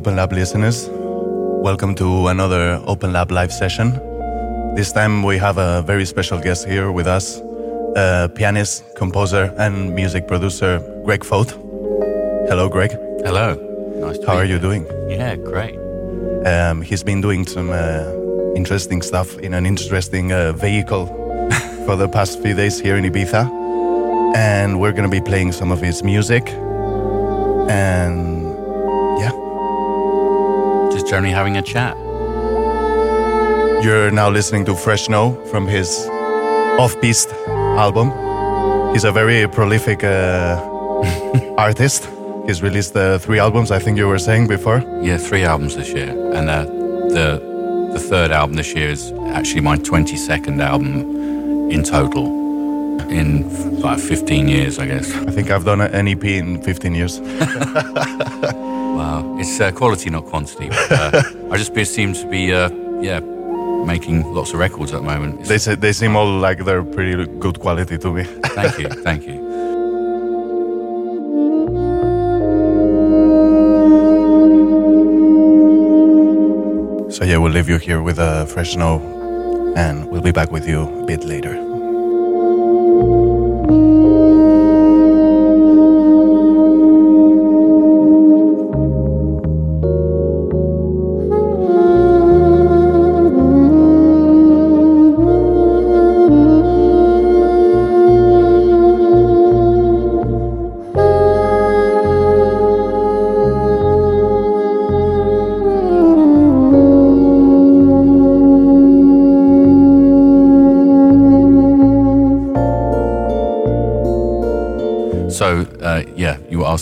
Open Lab listeners. Welcome to another Open Lab live session. This time we have a very special guest here with us, uh, pianist, composer, and music producer Greg Foat. Hello, Greg. Hello. Nice to How are you here. doing? Yeah, great. Um, he's been doing some uh, interesting stuff in an interesting uh, vehicle for the past few days here in Ibiza. And we're going to be playing some of his music. Generally having a chat. you're now listening to Fresh Snow from his Off Piste album. He's a very prolific uh, artist. He's released uh, three albums, I think you were saying before. Yeah, three albums this year, and uh, the the third album this year is actually my twenty second album in total in like fifteen years, I guess. I think I've done an EP in 15 years. It's uh, quality, not quantity. But, uh, I just seem to be, uh, yeah, making lots of records at the moment. It's- They say they seem all like they're pretty good quality to me. thank you, thank you. So yeah, we'll leave you here with a fresh snow, and we'll be back with you a bit later.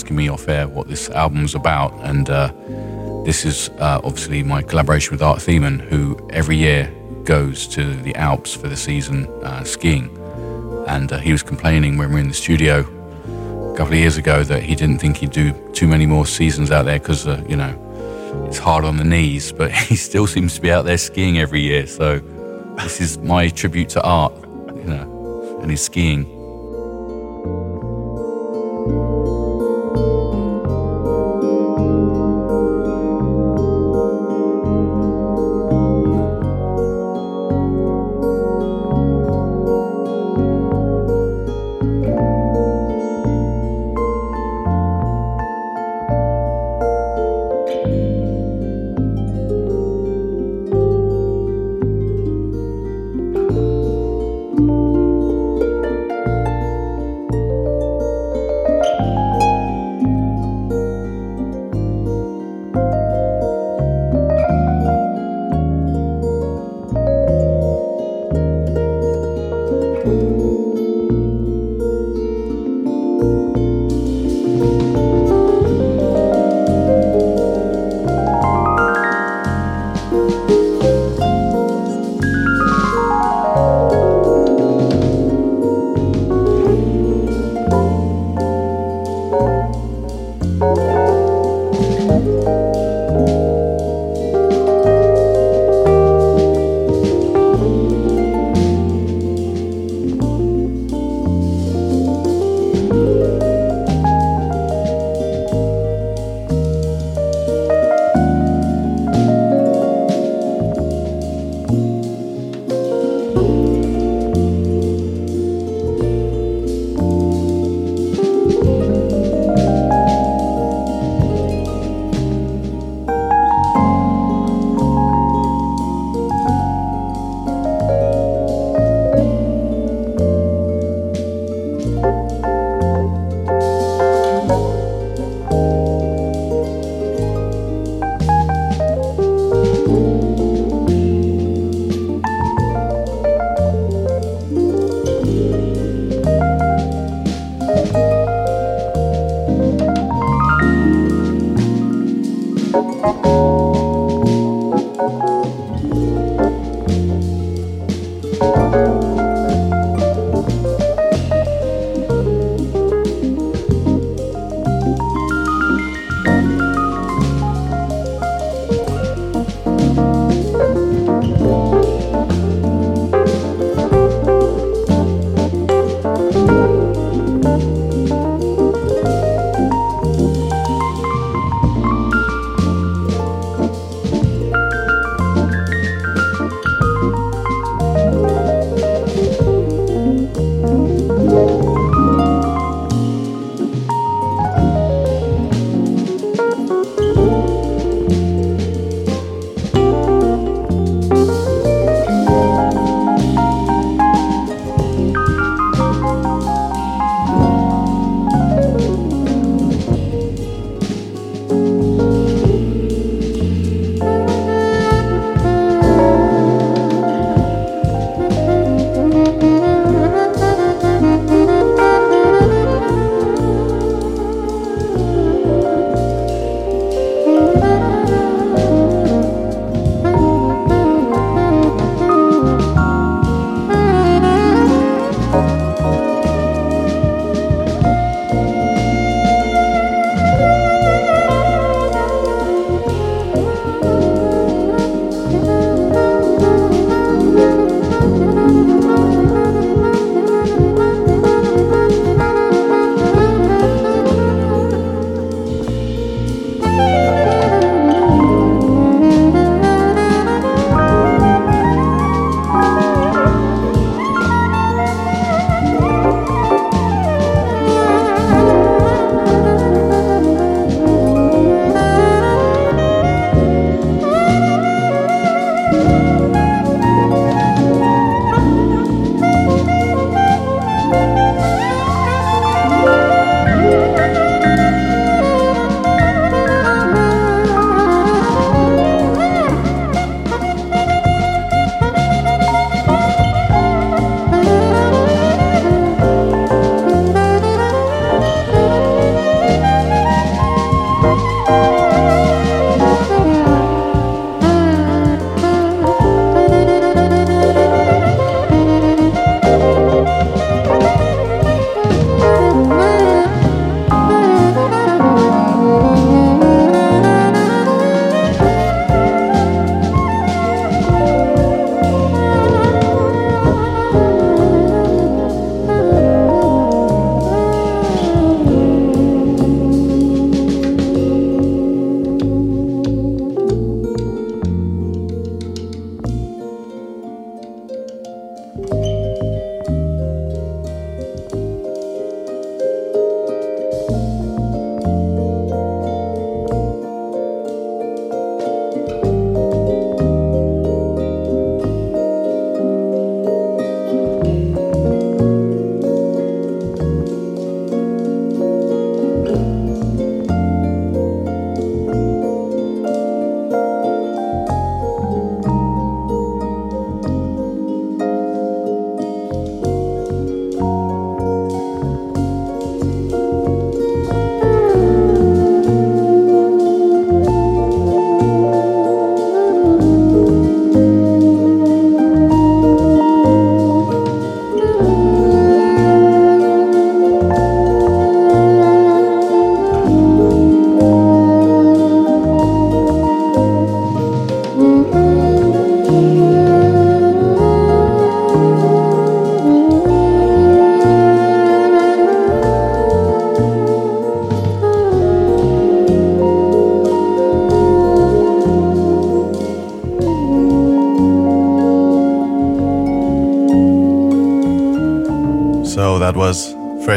Asking me off air what this album's about, and uh, this is uh, obviously my collaboration with Art Themen, who every year goes to the Alps for the season uh, skiing. And uh, he was complaining when we were in the studio a couple of years ago that he didn't think he'd do too many more seasons out there because, uh, you know, it's hard on the knees, but he still seems to be out there skiing every year. So, this is my tribute to Art, you know, and his skiing.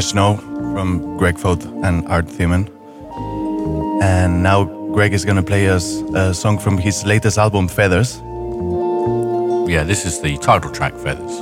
Snow from Greg Foat and Art Themen. And now Greg is gonna play us a song from his latest album, Feathers. Yeah, this is the title track, Feathers.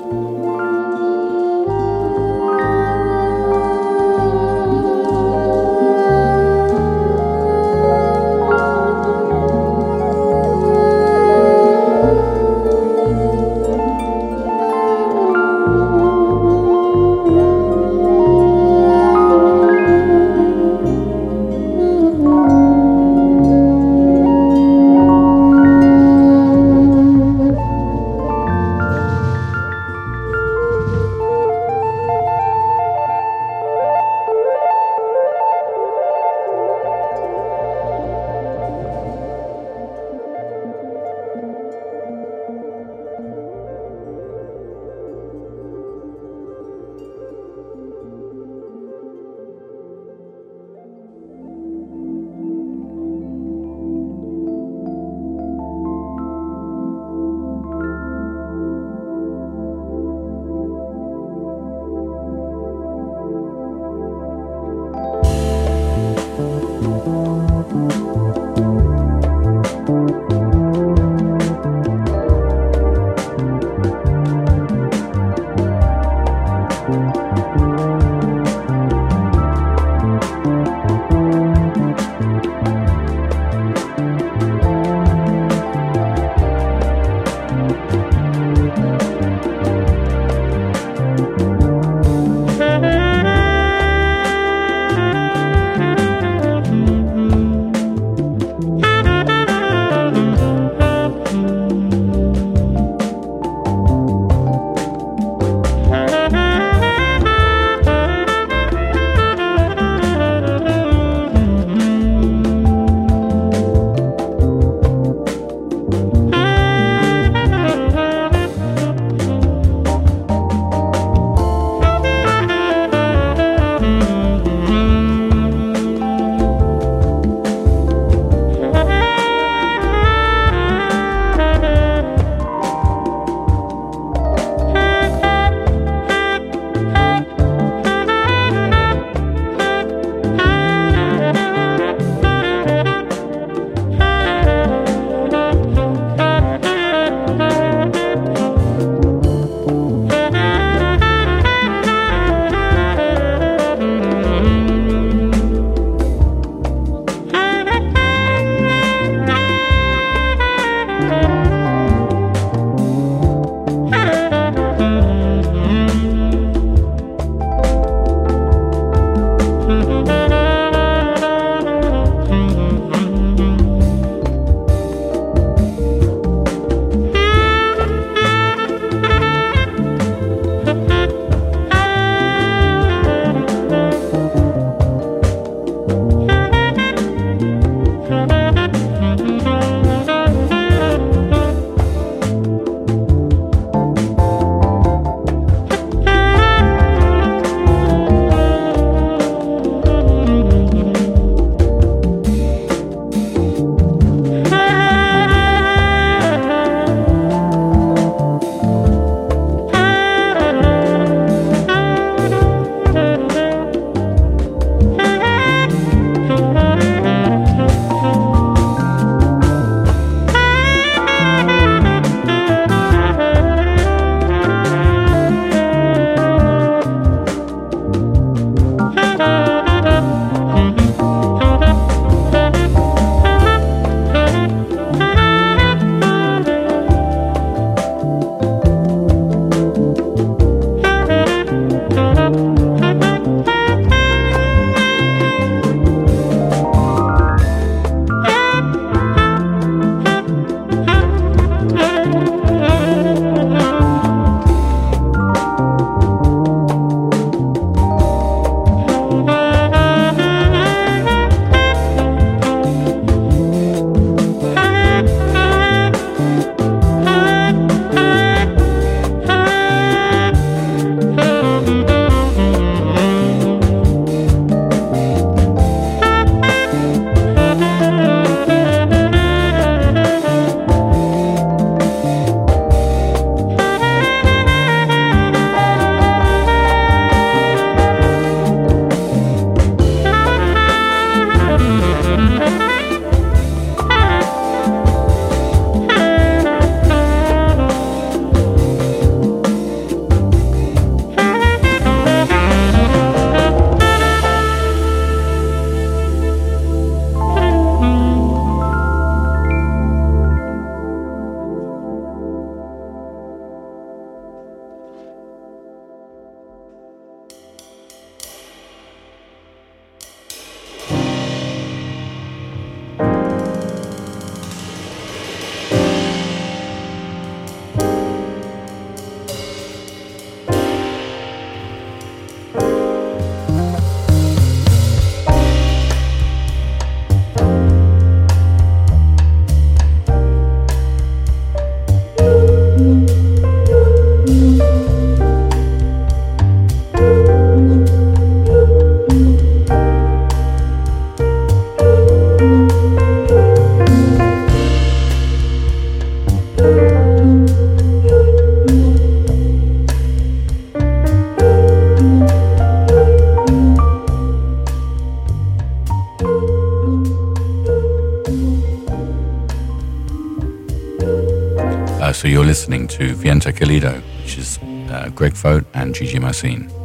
Listening to Viento Calido, which is uh, Greg Foat and Gigi Masin.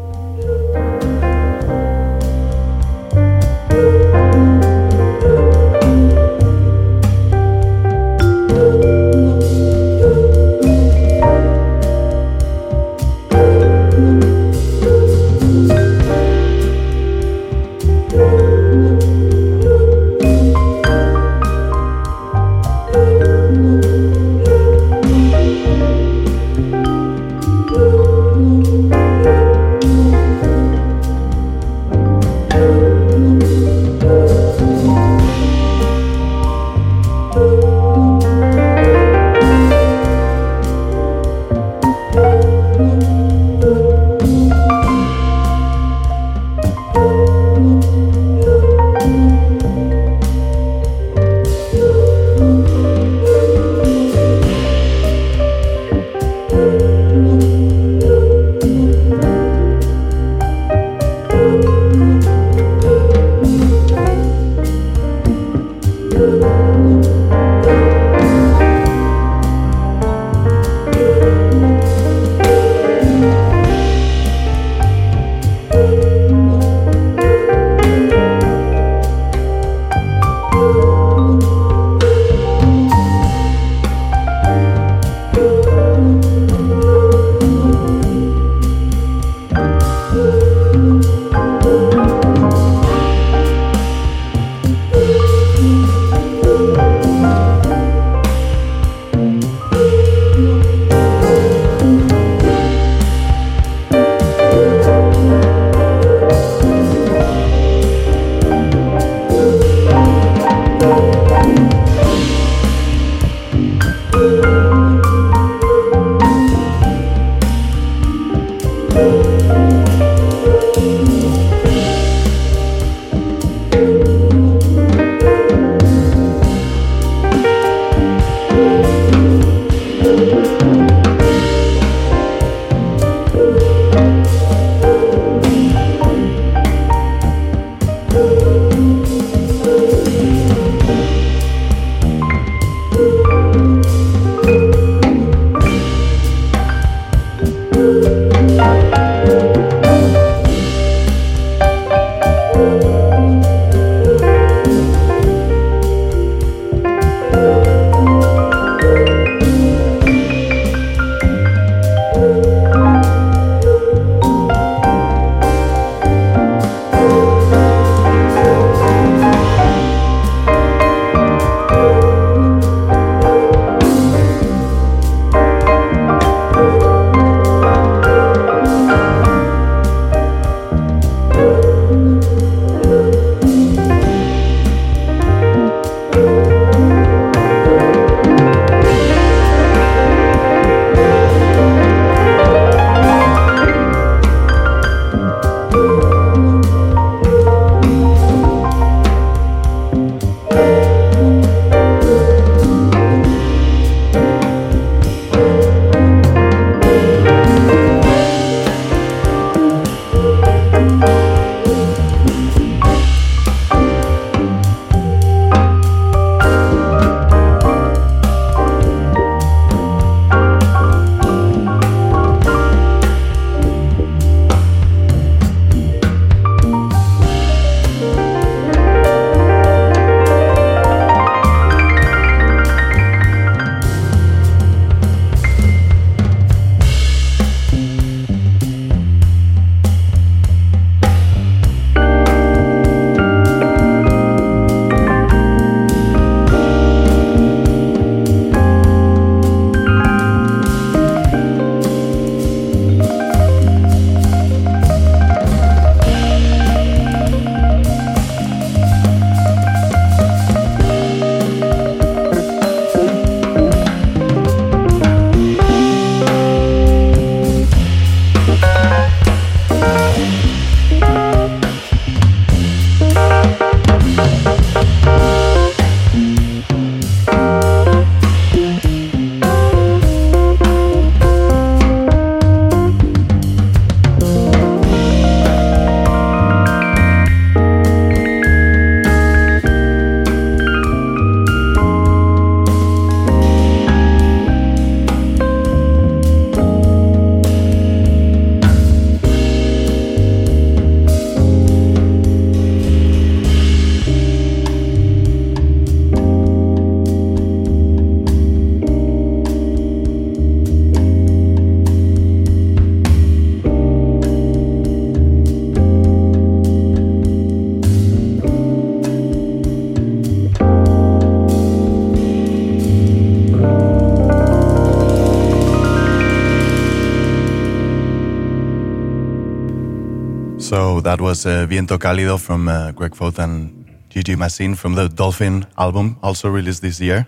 Was uh, Viento Cálido from uh, Greg Foat and Gigi Masin from the Dolphin album, also released this year.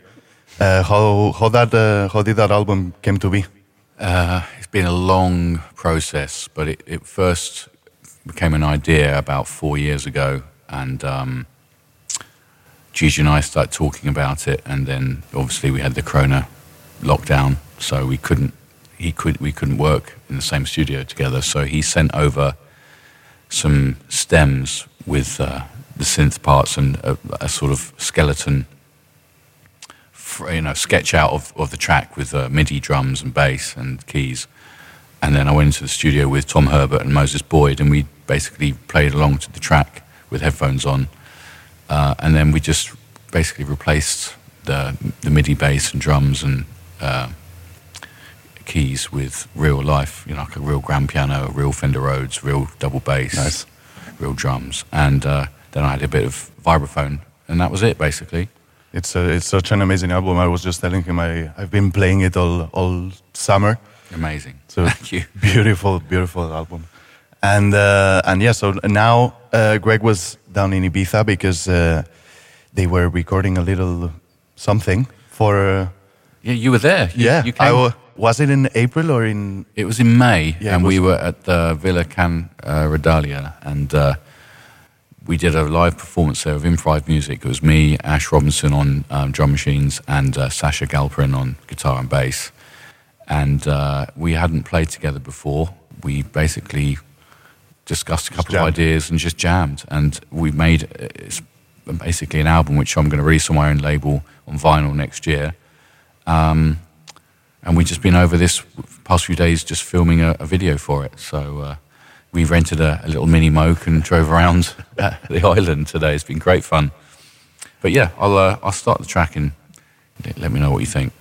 Uh, how how that uh, how did that album came to be? Uh, it's been a long process, but it, it first became an idea about four years ago, and um, Gigi and I started talking about it, and then obviously we had the Corona lockdown, so we couldn't he could we couldn't work in the same studio together. So he sent over some stems with uh, the synth parts and a, a sort of skeleton, you know, sketch out of, of the track with uh, MIDI drums and bass and keys. And then I went into the studio with Tom Herbert and Moses Boyd, and we basically played along to the track with headphones on. Uh, and then we just basically replaced the, the MIDI bass and drums and uh, keys with real life, you know, like a real grand piano, a real Fender Rhodes, real double bass, Nice. real drums, and uh, then I had a bit of vibraphone, and that was it basically. It's uh, it's such an amazing album. I was just telling him I I've been playing it all all summer. Amazing. So Thank you. beautiful, beautiful album. And uh, and yeah, so now uh, Greg was down in Ibiza because uh, they were recording a little something for. Yeah, you were there. You, yeah, you I came. wa- was it in April or in? It was in May, Yeah, and we were at the Villa Can uh, Redalia, and uh, we did a live performance there of improv music. It was me, Ash Robinson on um, drum machines, and uh, Sasha Galperin on guitar and bass. And uh, we hadn't played together before. We basically discussed a couple of ideas and just jammed. And we made uh, it's basically an album which I'm going to release on my own label on vinyl next year. Um, and we've just been over this past few days just filming a, a video for it. So uh, we rented a, a little mini moke and drove around the island today. It's been great fun. But yeah, I'll uh, I'll start the track and let- let me know what you think.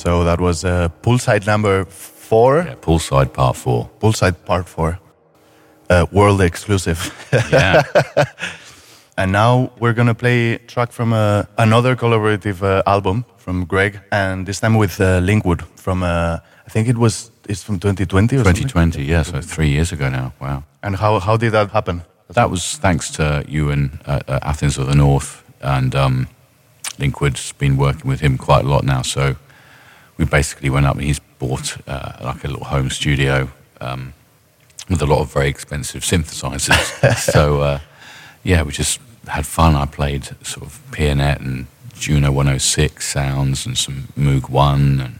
So that was uh, Poolside number four, Yeah, Poolside Part 4. Poolside part four, uh, world exclusive. Yeah. and now we're gonna play a track from uh, another collaborative uh, album from Greg, and this time with uh, Linkwood from uh, I think it was it's from 2020 or something. 2020, yeah, so three years ago now. Wow. And how how did that happen? That was thanks to you and uh, uh, Athens of the North, and um, Linkwood's been working with him quite a lot now. So we basically went up and he's bought uh, like a little home studio um, with a lot of very expensive synthesizers. so uh, yeah, we just had fun. I played sort of Pianet and Juno 106 sounds and some Moog 1 and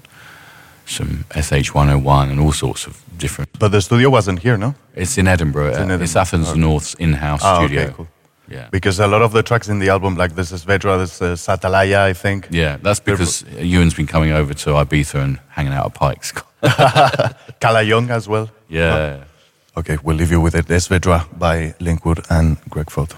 some SH 101 and all sorts of different. But the studio wasn't here, no? It's in Edinburgh. It's in uh, It's Athens North's in-house Ah, studio. okay, cool. Yeah. Because a lot of the tracks in the album, like this is Vedra, this is uh, Satalaya, I think. Yeah, that's because Ewan's been coming over to Ibiza and hanging out at Pikes. Kalayong as well. yeah. Okay, we'll leave you with it. It's Vedra by Linkwood and Greg Foat.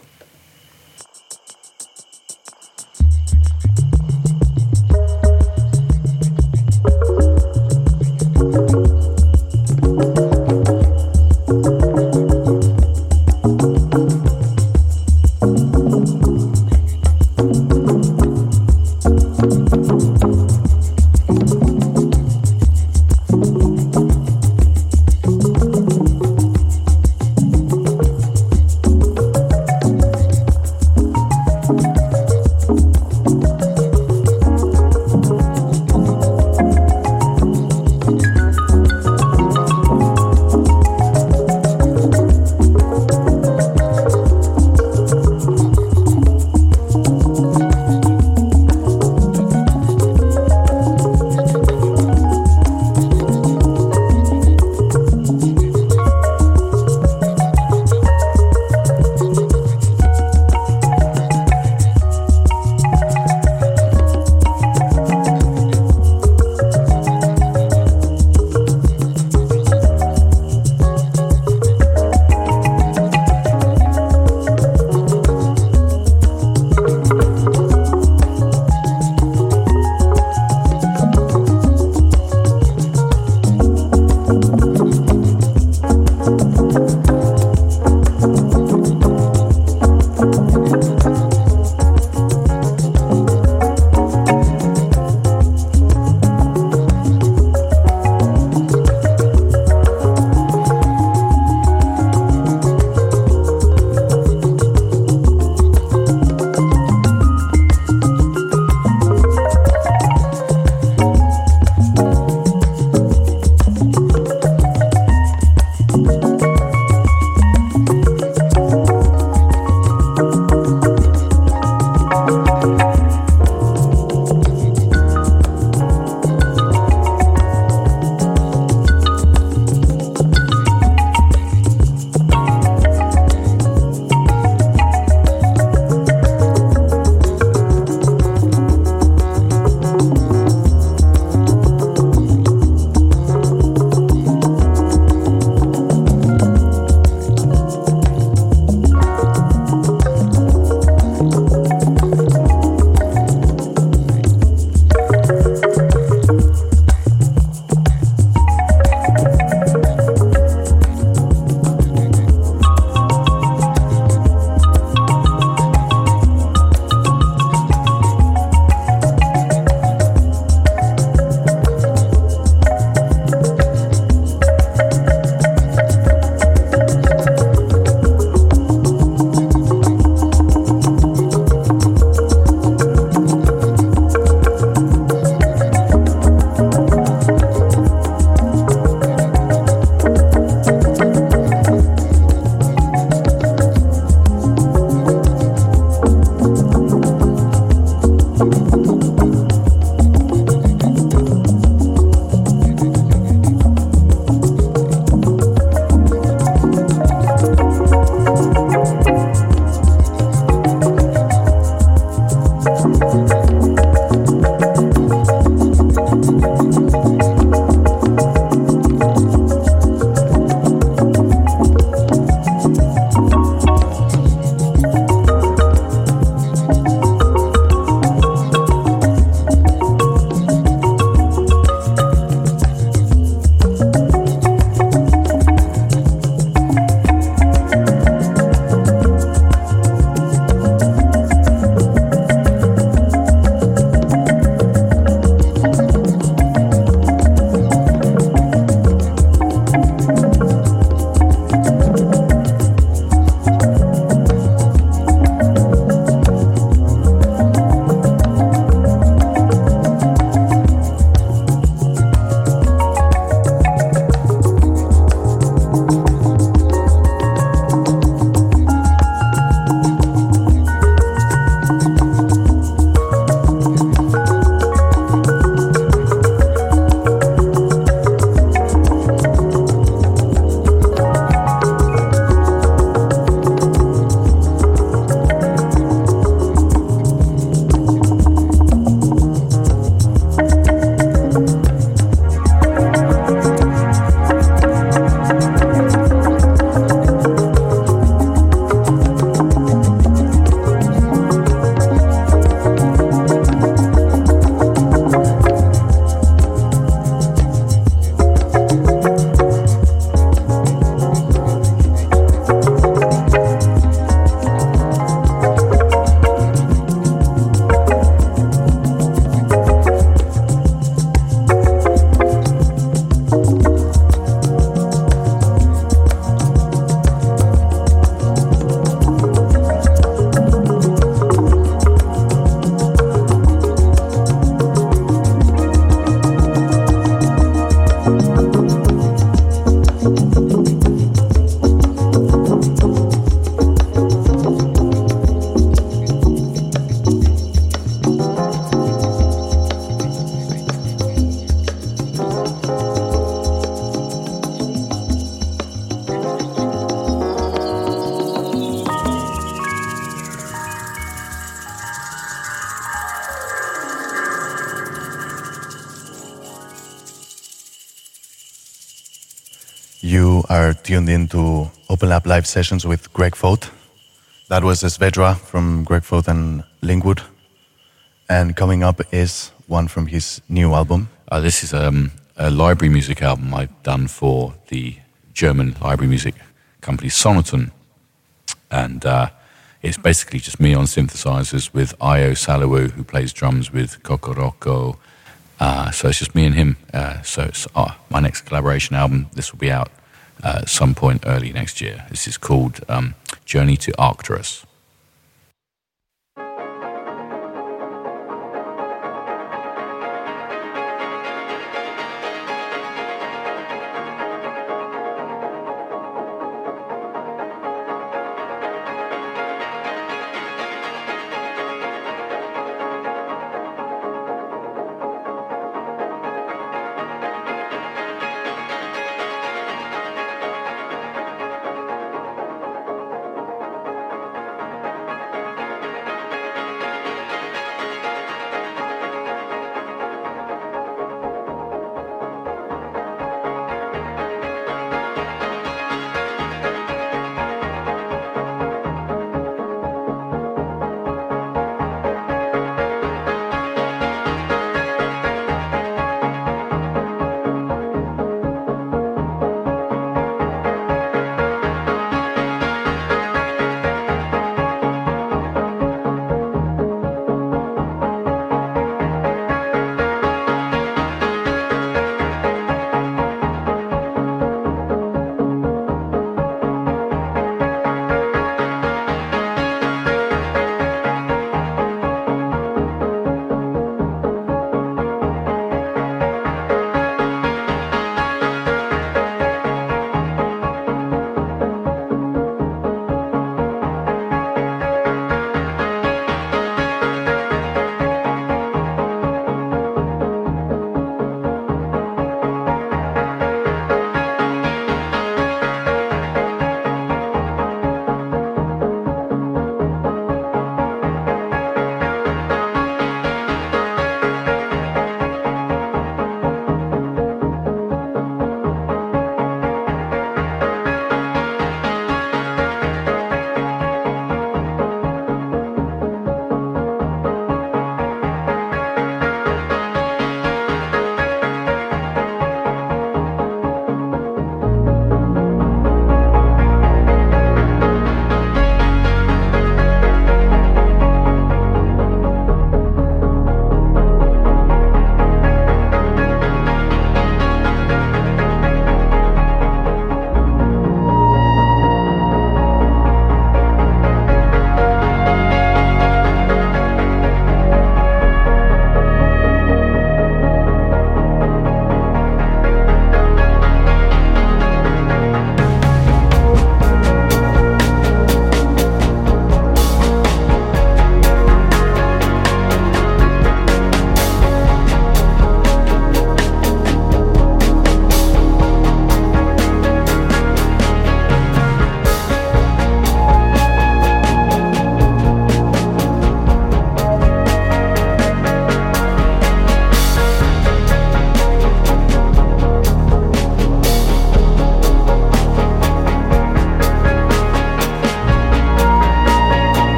Lab live sessions with Greg Foat. That was Svedra from Greg Foat and Linkwood. And coming up is one from his new album. Uh, this is um, a library music album I've done for the German library music company Sonoton. And uh, it's basically just me on synthesizers with Ayo Salawu, who plays drums with Kokoroko. Uh, so it's just me and him. Uh, so it's uh, my next collaboration album. This will be out at some point early next year. This is called um, Journey to Arcturus.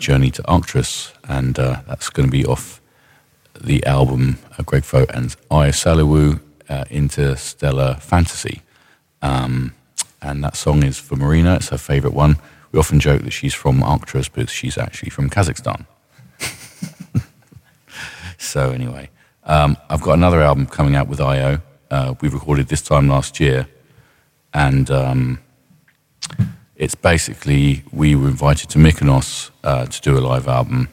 Journey to Arcturus, and uh, that's going to be off the album uh, Greg Foat and Ayo Salawu uh, Interstellar Fantasy. Um, and that song is for Marina, it's her favourite one. We often joke that she's from Arcturus, but she's actually from Kazakhstan. so, anyway, um, I've got another album coming out with Ayo. Uh, we recorded this time last year, and um, it's basically we were invited to Mykonos uh, to do a live album.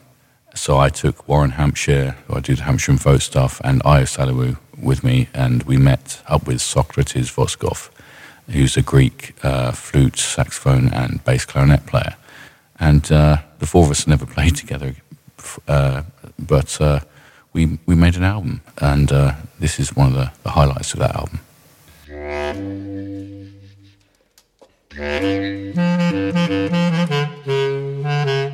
So I took Warren Hampshire, who I do the Hampshire Folk stuff, and Ayo Salawu with me, and we met up with Socrates Voskov, who's a Greek uh, flute, saxophone, and bass clarinet player. And uh, the four of us never played together, uh, but uh, we we made an album, and uh, this is one of the, the highlights of that album. Thank you.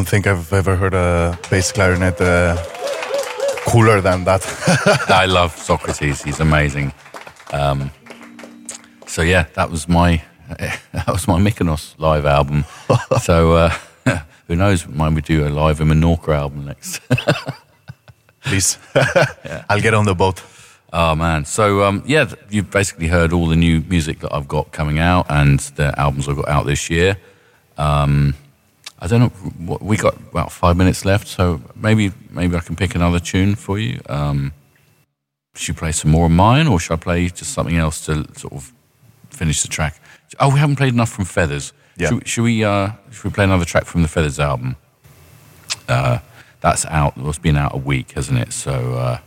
Don't think I've ever heard a bass clarinet uh, cooler than that. I love Socrates. He's amazing. Um, so yeah, that was my that was my Mykonos live album. so uh, who knows? Might we do a live in Menorca album next? Please, I'll get on the boat. Oh man! So um, yeah, you've basically heard all the new music that I've got coming out and the albums I've got out this year. Um, I don't know. What, we got about five minutes left, so maybe maybe I can pick another tune for you. Um, should you play some more of mine, or should I play just something else to sort of finish the track? Oh, we haven't played enough from Feathers. Yeah. Should, should we? Uh, should we play another track from the Feathers album? Uh, that's out. It's been out a week, hasn't it? So. Uh,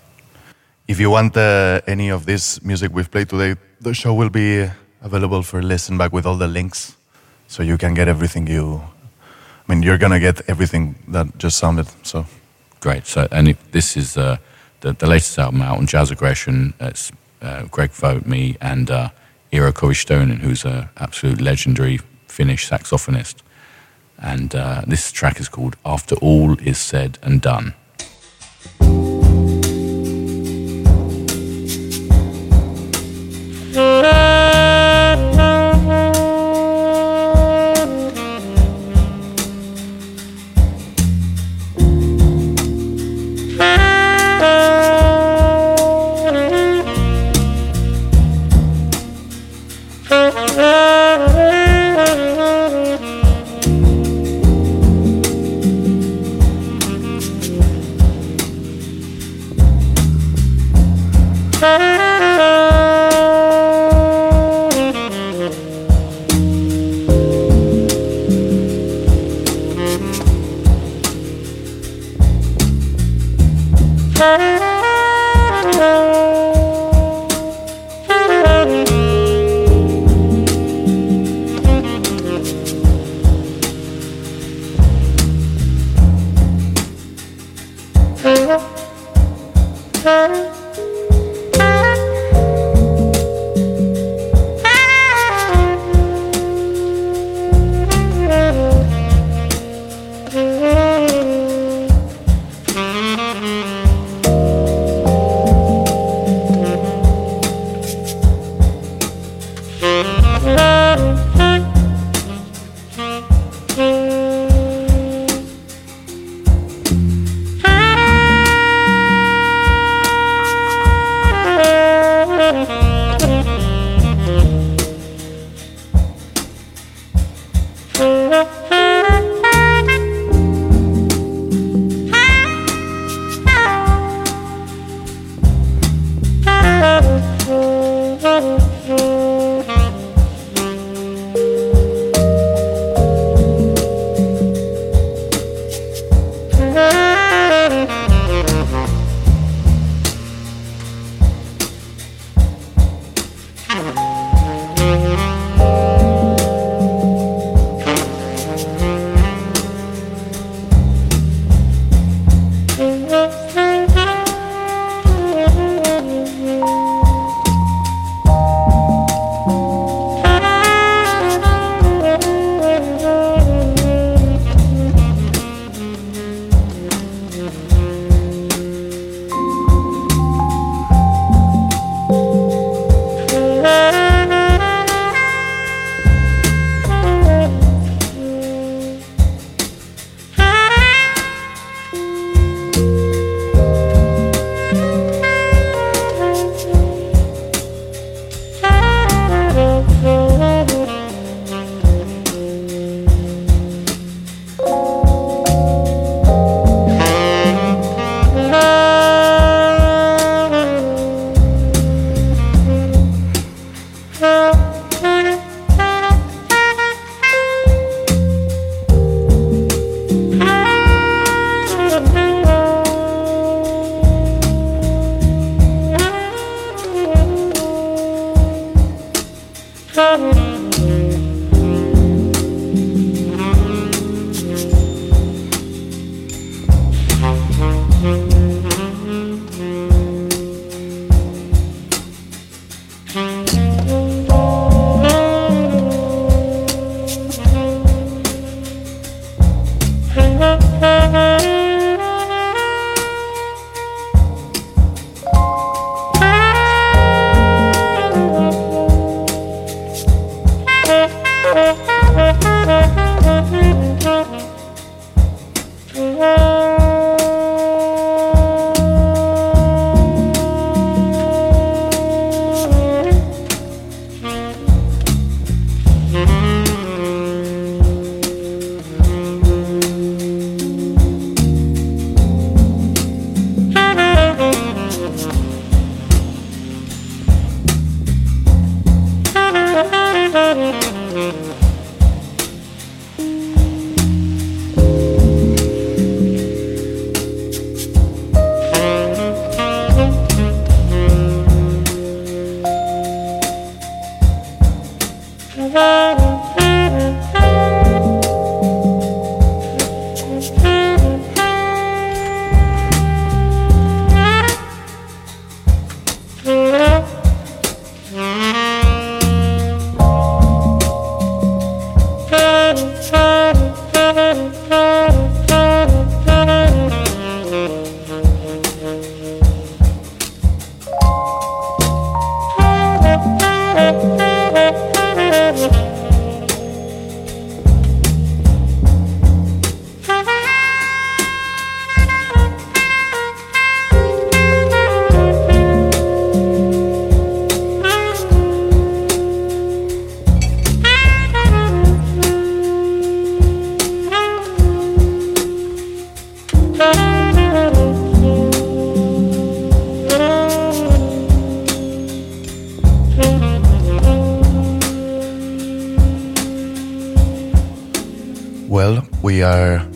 If you want uh, any of this music we've played today, the show will be available for a listen back with all the links, so you can get everything you. I mean, you're gonna get everything that just sounded. So Great. So, and this is uh, the, the latest album out on Jazz Aggression. It's uh, Greg Foat, me, and uh, Eero Koivistoinen, who's an absolute legendary Finnish saxophonist. And uh, this track is called After All Is Said and Done.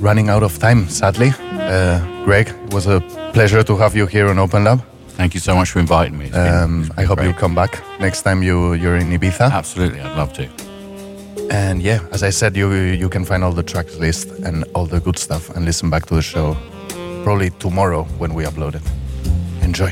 Running out of time, sadly. Uh, Greg, it was a pleasure to have you here on Open Lab. Thank you so much for inviting me. Been- Um, I hope great. you'll come back next time you, you're in Ibiza. Absolutely, I'd love to. And yeah, as I said, you you can find all the track list and all the good stuff and listen back to the show probably tomorrow when we upload it. Enjoy.